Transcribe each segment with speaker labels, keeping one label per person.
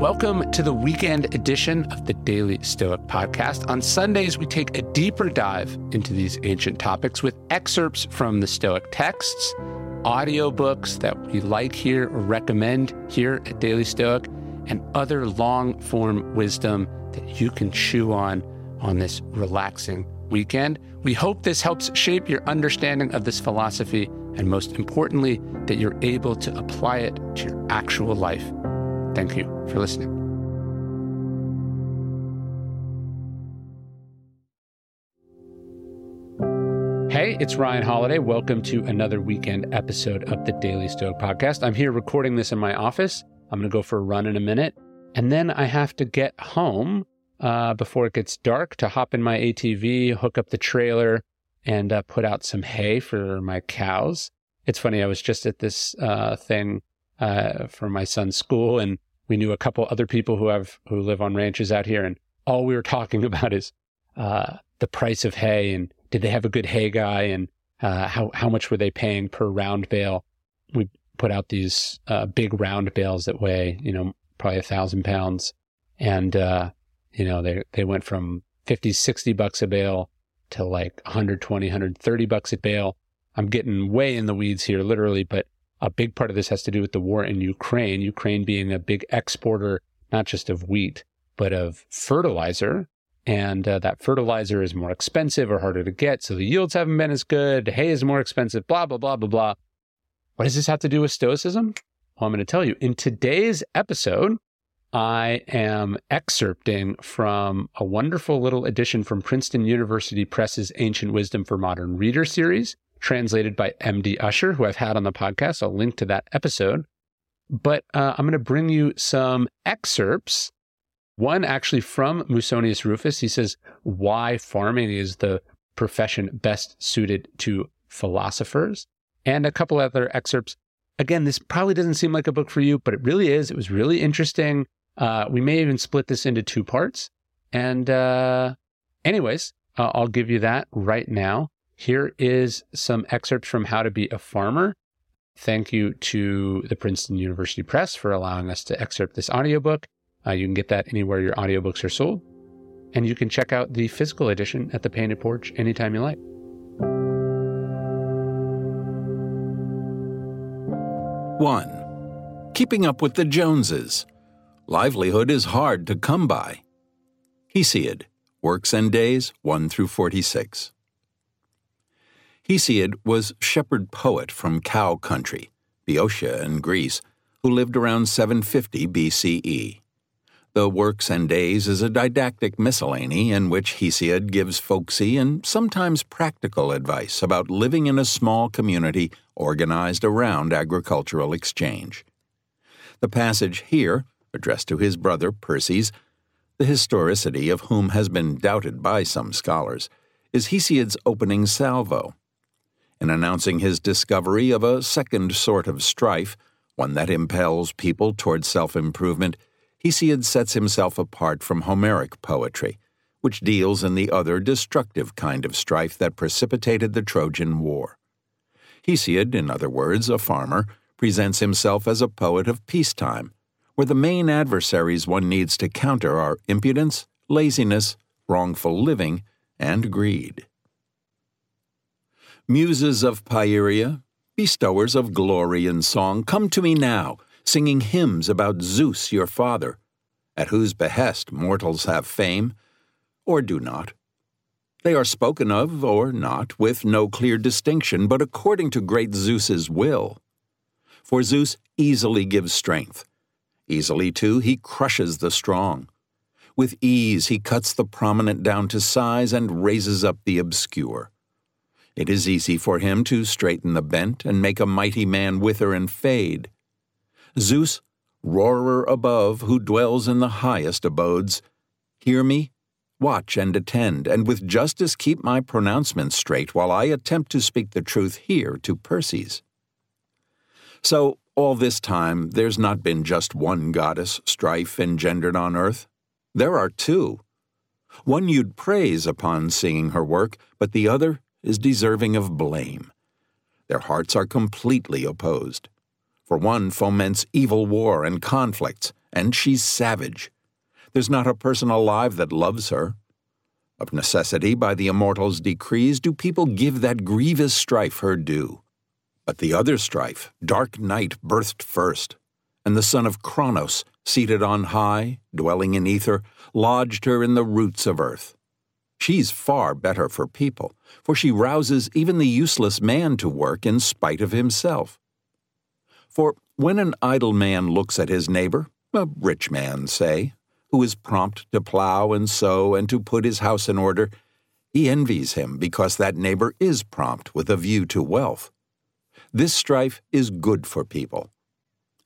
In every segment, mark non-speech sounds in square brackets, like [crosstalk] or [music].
Speaker 1: Welcome to the weekend edition of the Daily Stoic podcast. On Sundays, we take a deeper dive into these ancient topics with excerpts from the Stoic texts, audiobooks that we like here or recommend here at Daily Stoic, and other long form wisdom that you can chew on on this relaxing weekend. We hope this helps shape your understanding of this philosophy, and most importantly, that you're able to apply it to your actual life. Thank you for listening. Hey, it's Ryan Holiday. Welcome to another weekend episode of the Daily Stoic Podcast. I'm here recording this in my office. I'm going to go for a run in a minute. And then I have to get home uh, before it gets dark to hop in my ATV, hook up the trailer, and uh, put out some hay for my cows. It's funny, I was just at this uh, thing uh, for my son's school, and we knew a couple other people who have who live on ranches out here, and all we were talking [laughs] about is uh, the price of hay and did they have a good hay guy and uh, how how much were they paying per round bale? We put out these uh, big round bales that weigh you know probably a thousand pounds, and uh, you know they they went from 50, 60 bucks a bale to like 120, 130 bucks a bale. I'm getting way in the weeds here, literally, but a big part of this has to do with the war in Ukraine, Ukraine being a big exporter, not just of wheat, but of fertilizer. And uh, that fertilizer is more expensive or harder to get. So the yields haven't been as good. Hay is more expensive, blah, blah, blah, blah, blah. What does this have to do with Stoicism? Well, I'm going to tell you. In today's episode, I am excerpting from a wonderful little edition from Princeton University Press's Ancient Wisdom for Modern Reader series translated by MD Usher, who I've had on the podcast. I'll link to that episode. But uh, I'm going to bring you some excerpts. One actually from Musonius Rufus. He says, Why farming is the profession best suited to philosophers. And a couple other excerpts. Again, this probably doesn't seem like a book for you, but it really is. It was really interesting. Uh, we may even split this into two parts. And, uh, anyways, uh, I'll give you that right now. Here is some excerpts from How to Be a Farmer. Thank you to the Princeton University Press for allowing us to excerpt this audiobook. Uh, you can get that anywhere your audiobooks are sold. And you can check out the physical edition at the Painted Porch anytime you like.
Speaker 2: One, keeping up with the Joneses. Livelihood is hard to come by. Hesiod, Works and Days 1 through 46. Hesiod was shepherd poet from cow country, Boeotia in Greece, who lived around 750 BCE. The Works and Days is a didactic miscellany in which Hesiod gives folksy and sometimes practical advice about living in a small community organized around agricultural exchange. The passage here, addressed to his brother Perses, the historicity of whom has been doubted by some scholars, is Hesiod's opening salvo in announcing his discovery of a second sort of strife, one that impels people toward self improvement, Hesiod sets himself apart from Homeric poetry, which deals in the other destructive kind of strife that precipitated the Trojan War. Hesiod, in other words, a farmer, presents himself as a poet of peacetime, where the main adversaries one needs to counter are impudence, laziness, wrongful living, and greed. Muses of Pieria, bestowers of glory and song, come to me now, singing hymns about Zeus your father, at whose behest mortals have fame, or do not. They are spoken of or not, with no clear distinction, but according to great Zeus's will. For Zeus easily gives strength. Easily, too, he crushes the strong. With ease, he cuts the prominent down to size and raises up the obscure. It is easy for him to straighten the bent and make a mighty man wither and fade. Zeus, roarer above, who dwells in the highest abodes, hear me, watch and attend, and with justice keep my pronouncements straight while I attempt to speak the truth here to Perses. So, all this time, there's not been just one goddess strife engendered on earth. There are two. One you'd praise upon seeing her work, but the other is deserving of blame. Their hearts are completely opposed. For one foments evil war and conflicts, and she's savage. There's not a person alive that loves her. Of necessity, by the immortals' decrees, do people give that grievous strife her due. But the other strife, dark night, birthed first, and the son of Kronos, seated on high, dwelling in ether, lodged her in the roots of earth. She's far better for people, for she rouses even the useless man to work in spite of himself. For when an idle man looks at his neighbor, a rich man, say, who is prompt to plow and sow and to put his house in order, he envies him because that neighbor is prompt with a view to wealth. This strife is good for people.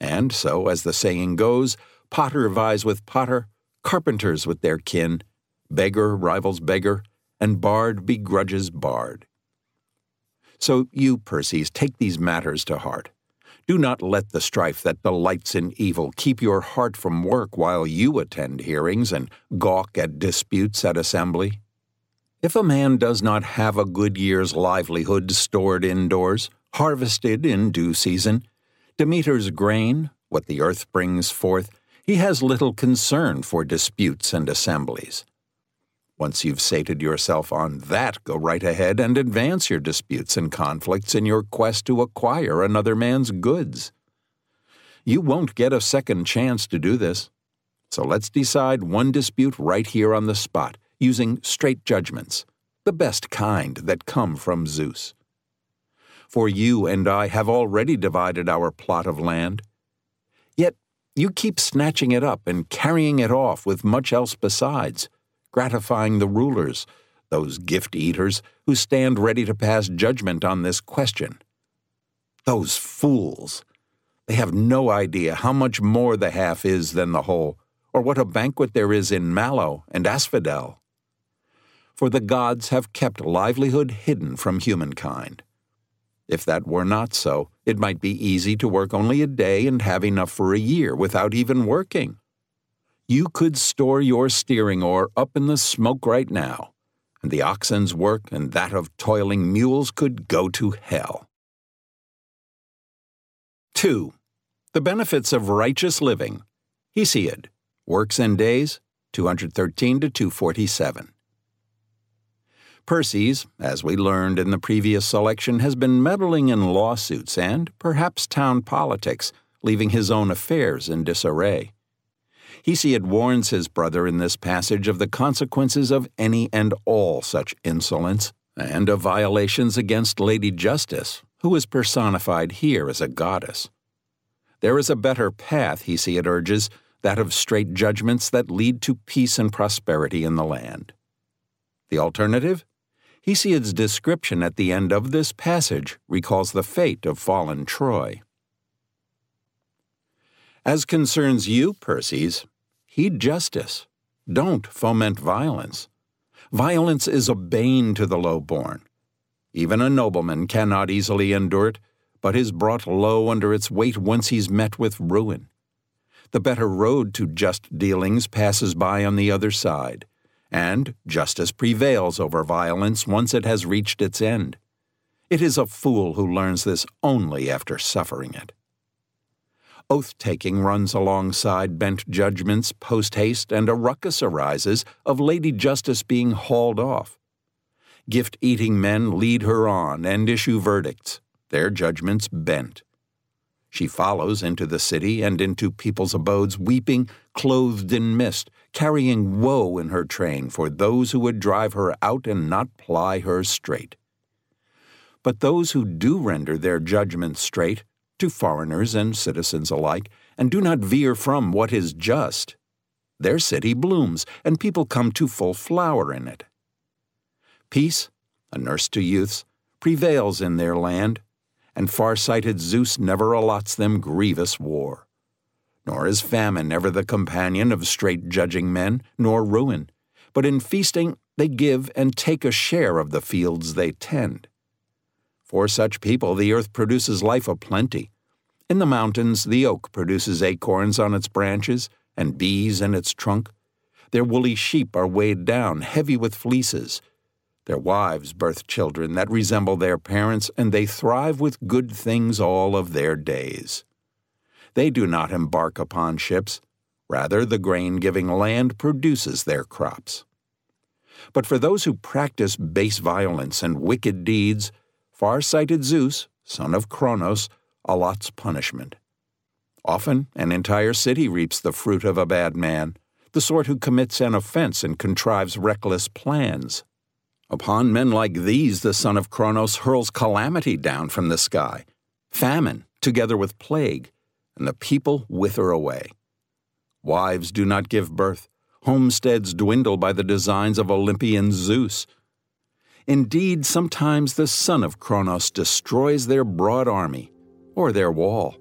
Speaker 2: And so, as the saying goes, potter vies with potter, carpenters with their kin, beggar rivals beggar, and bard begrudges bard. So you, Perses, take these matters to heart. Do not let the strife that delights in evil keep your heart from work while you attend hearings and gawk at disputes at assembly. If a man does not have a good year's livelihood stored indoors, harvested in due season, Demeter's grain, what the earth brings forth, he has little concern for disputes and assemblies. Once you've sated yourself on that, go right ahead and advance your disputes and conflicts in your quest to acquire another man's goods. You won't get a second chance to do this. So let's decide one dispute right here on the spot, using straight judgments, the best kind that come from Zeus. For you and I have already divided our plot of land. Yet you keep snatching it up and carrying it off with much else besides gratifying the rulers, those gift eaters who stand ready to pass judgment on this question. Those fools! They have no idea how much more the half is than the whole, or what a banquet there is in Mallow and Asphodel. For the gods have kept livelihood hidden from humankind. If that were not so, it might be easy to work only a day and have enough for a year without even working you could store your steering oar up in the smoke right now, and the oxen's work and that of toiling mules could go to hell. 2. The benefits of righteous living. Hesiod, Works and Days, 213 to 247. Perses, as we learned in the previous selection, has been meddling in lawsuits and perhaps town politics, leaving his own affairs in disarray. Hesiod warns his brother in this passage of the consequences of any and all such insolence, and of violations against Lady Justice, who is personified here as a goddess. There is a better path, Hesiod urges, that of straight judgments that lead to peace and prosperity in the land. The alternative? Hesiod's description at the end of this passage recalls the fate of fallen Troy. As concerns you, Perses, Heed justice. Don't foment violence. Violence is a bane to the low-born. Even a nobleman cannot easily endure it, but is brought low under its weight once he's met with ruin. The better road to just dealings passes by on the other side, and justice prevails over violence once it has reached its end. It is a fool who learns this only after suffering it. Oath taking runs alongside bent judgments post haste, and a ruckus arises of Lady Justice being hauled off. Gift eating men lead her on and issue verdicts, their judgments bent. She follows into the city and into people's abodes, weeping, clothed in mist, carrying woe in her train for those who would drive her out and not ply her straight. But those who do render their judgments straight to foreigners and citizens alike, and do not veer from what is just. Their city blooms, and people come to full flower in it. Peace, a nurse to youths, prevails in their land, and far-sighted Zeus never allots them grievous war. Nor is famine ever the companion of straight judging men, nor ruin, but in feasting they give and take a share of the fields they tend. For such people, the earth produces life aplenty. In the mountains, the oak produces acorns on its branches and bees in its trunk. Their woolly sheep are weighed down, heavy with fleeces. Their wives birth children that resemble their parents, and they thrive with good things all of their days. They do not embark upon ships, Rather, the grain giving land produces their crops. But for those who practice base violence and wicked deeds, far sighted Zeus, son of Kronos, allots punishment. Often, an entire city reaps the fruit of a bad man, the sort who commits an offense and contrives reckless plans. Upon men like these, the son of Kronos hurls calamity down from the sky, famine, together with plague, and the people wither away. Wives do not give birth, homesteads dwindle by the designs of Olympian Zeus. Indeed, sometimes the son of Kronos destroys their broad army, or their wall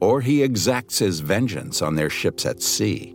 Speaker 2: or he exacts his vengeance on their ships at sea.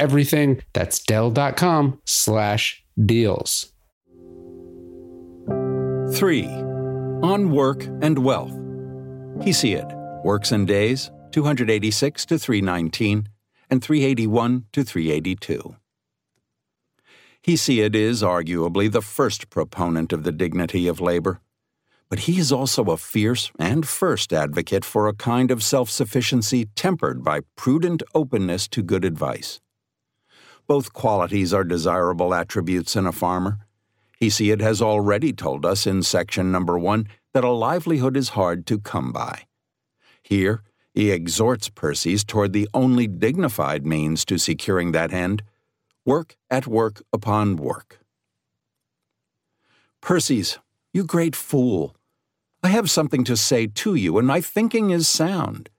Speaker 1: everything. That's Dell.com slash deals.
Speaker 2: 3. On Work and Wealth. Hesiod, Works and Days, 286 to 319 and 381 to 382. Hesiod is arguably the first proponent of the dignity of labor, but he is also a fierce and first advocate for a kind of self sufficiency tempered by prudent openness to good advice. Both qualities are desirable attributes in a farmer. Hesiod has already told us in section number one that a livelihood is hard to come by. Here, he exhorts Perses toward the only dignified means to securing that end work at work upon work. Perses, you great fool, I have something to say to you, and my thinking is sound.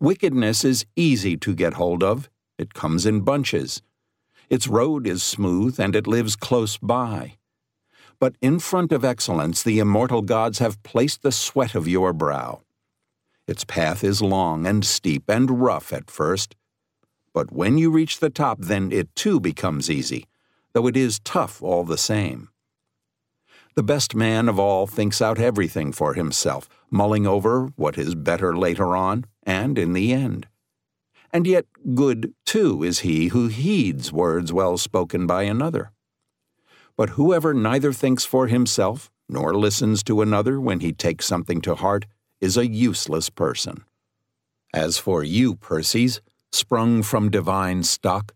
Speaker 2: Wickedness is easy to get hold of, it comes in bunches. Its road is smooth, and it lives close by. But in front of excellence, the immortal gods have placed the sweat of your brow. Its path is long and steep and rough at first, but when you reach the top, then it too becomes easy, though it is tough all the same. The best man of all thinks out everything for himself, mulling over what is better later on, and in the end. And yet, good, too, is he who heeds words well spoken by another. But whoever neither thinks for himself nor listens to another when he takes something to heart is a useless person. As for you, Perses, sprung from divine stock,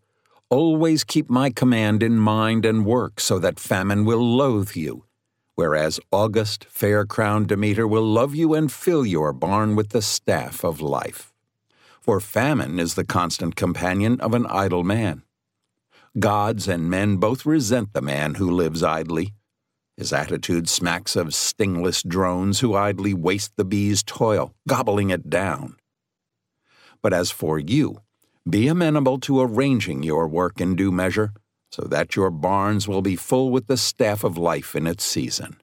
Speaker 2: always keep my command in mind and work so that famine will loathe you, whereas august, fair crowned Demeter will love you and fill your barn with the staff of life for famine is the constant companion of an idle man. Gods and men both resent the man who lives idly. His attitude smacks of stingless drones who idly waste the bee's toil, gobbling it down. But as for you, be amenable to arranging your work in due measure, so that your barns will be full with the staff of life in its season.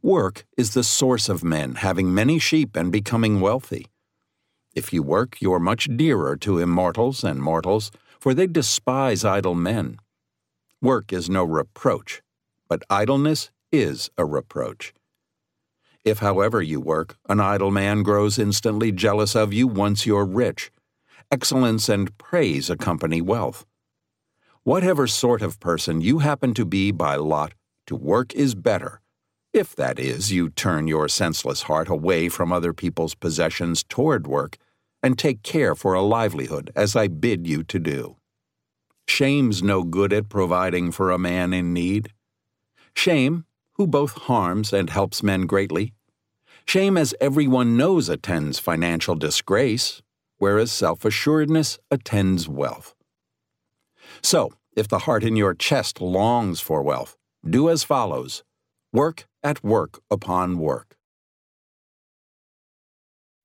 Speaker 2: Work is the source of men having many sheep and becoming wealthy. If you work, you are much dearer to immortals and mortals, for they despise idle men. Work is no reproach, but idleness is a reproach. If, however, you work, an idle man grows instantly jealous of you once you're rich. Excellence and praise accompany wealth. Whatever sort of person you happen to be by lot, to work is better, if that is, you turn your senseless heart away from other people's possessions toward work, and take care for a livelihood, as I bid you to do. Shame's no good at providing for a man in need. Shame, who both harms and helps men greatly. Shame, as everyone knows, attends financial disgrace, whereas self assuredness attends wealth. So, if the heart in your chest longs for wealth, do as follows work at work upon work.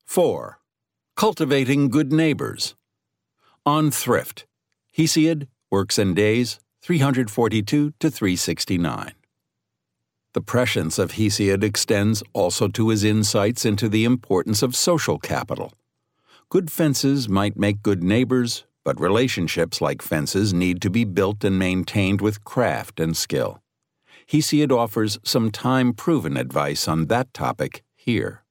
Speaker 2: 4. Cultivating Good Neighbors. On Thrift. Hesiod, Works and Days, 342 to 369. The prescience of Hesiod extends also to his insights into the importance of social capital. Good fences might make good neighbors, but relationships like fences need to be built and maintained with craft and skill. Hesiod offers some time proven advice on that topic here.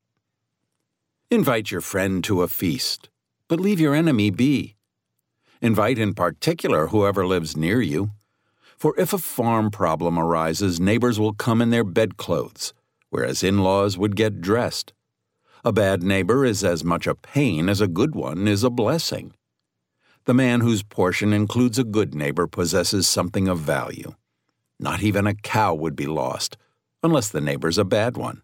Speaker 2: Invite your friend to a feast, but leave your enemy be. Invite in particular whoever lives near you. For if a farm problem arises, neighbors will come in their bedclothes, whereas in laws would get dressed. A bad neighbor is as much a pain as a good one is a blessing. The man whose portion includes a good neighbor possesses something of value. Not even a cow would be lost, unless the neighbor's a bad one.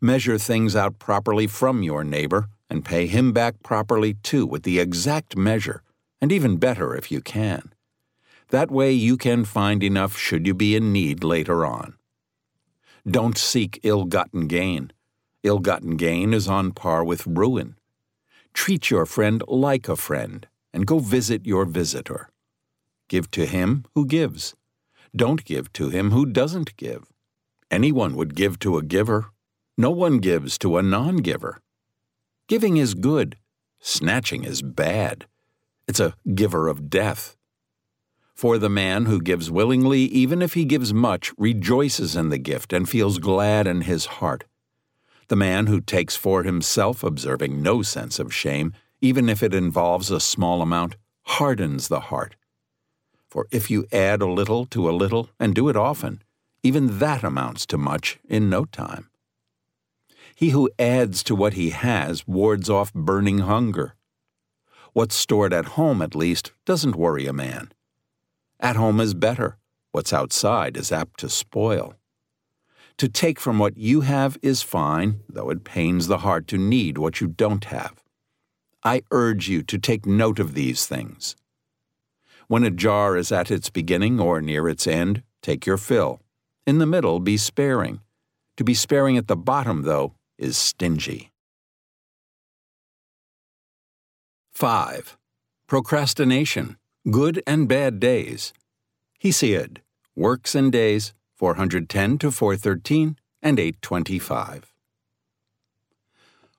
Speaker 2: Measure things out properly from your neighbor and pay him back properly too with the exact measure, and even better if you can. That way you can find enough should you be in need later on. Don't seek ill gotten gain. Ill gotten gain is on par with ruin. Treat your friend like a friend, and go visit your visitor. Give to him who gives. Don't give to him who doesn't give. Anyone would give to a giver. No one gives to a non giver. Giving is good, snatching is bad. It's a giver of death. For the man who gives willingly, even if he gives much, rejoices in the gift and feels glad in his heart. The man who takes for himself, observing no sense of shame, even if it involves a small amount, hardens the heart. For if you add a little to a little and do it often, even that amounts to much in no time. He who adds to what he has wards off burning hunger. What's stored at home, at least, doesn't worry a man. At home is better. What's outside is apt to spoil. To take from what you have is fine, though it pains the heart to need what you don't have. I urge you to take note of these things. When a jar is at its beginning or near its end, take your fill. In the middle, be sparing. To be sparing at the bottom, though, is stingy. 5. Procrastination Good and Bad Days. Hesiod, Works and Days, 410 to 413 and 825.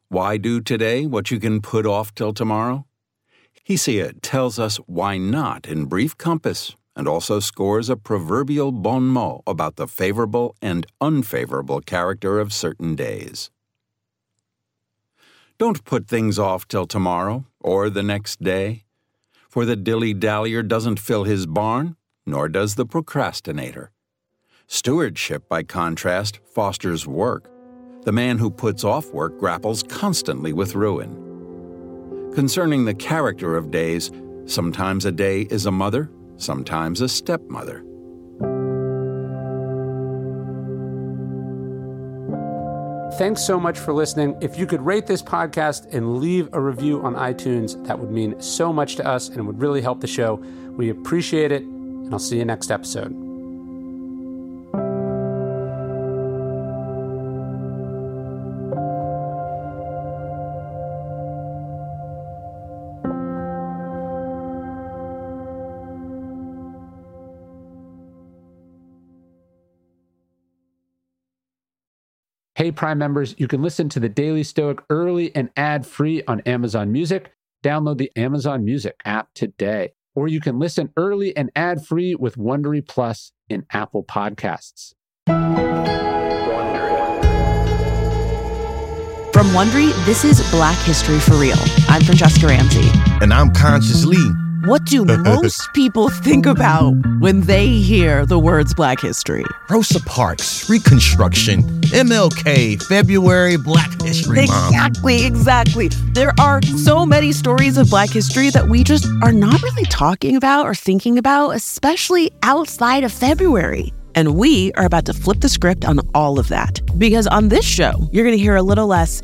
Speaker 2: Why do today what you can put off till tomorrow? Hesiod tells us why not in brief compass and also scores a proverbial bon mot about the favorable and unfavorable character of certain days. Don't put things off till tomorrow or the next day for the dilly dallyer doesn't fill his barn, nor does the procrastinator. Stewardship, by contrast, fosters work. The man who puts off work grapples constantly with ruin. Concerning the character of days, sometimes a day is a mother, sometimes a stepmother.
Speaker 1: Thanks so much for listening. If you could rate this podcast and leave a review on iTunes, that would mean so much to us and would really help the show. We appreciate it, and I'll see you next episode. Hey, Prime members, you can listen to the Daily Stoic early and ad free on Amazon Music. Download the Amazon Music app today. Or you can listen early and ad free with Wondery Plus in Apple Podcasts.
Speaker 3: From Wondery, this is Black History for Real. I'm Franchesca Ramsey.
Speaker 4: And I'm Conscious Lee.
Speaker 3: What do [laughs] most people think about when they hear the words Black History?
Speaker 4: Rosa Parks, Reconstruction, MLK, February, Black History Month.
Speaker 3: Exactly, exactly. There are so many stories of Black history that we just are not really talking about or thinking about, especially outside of February. And we are about to flip the script on all of that. Because on this show, you're going to hear a little less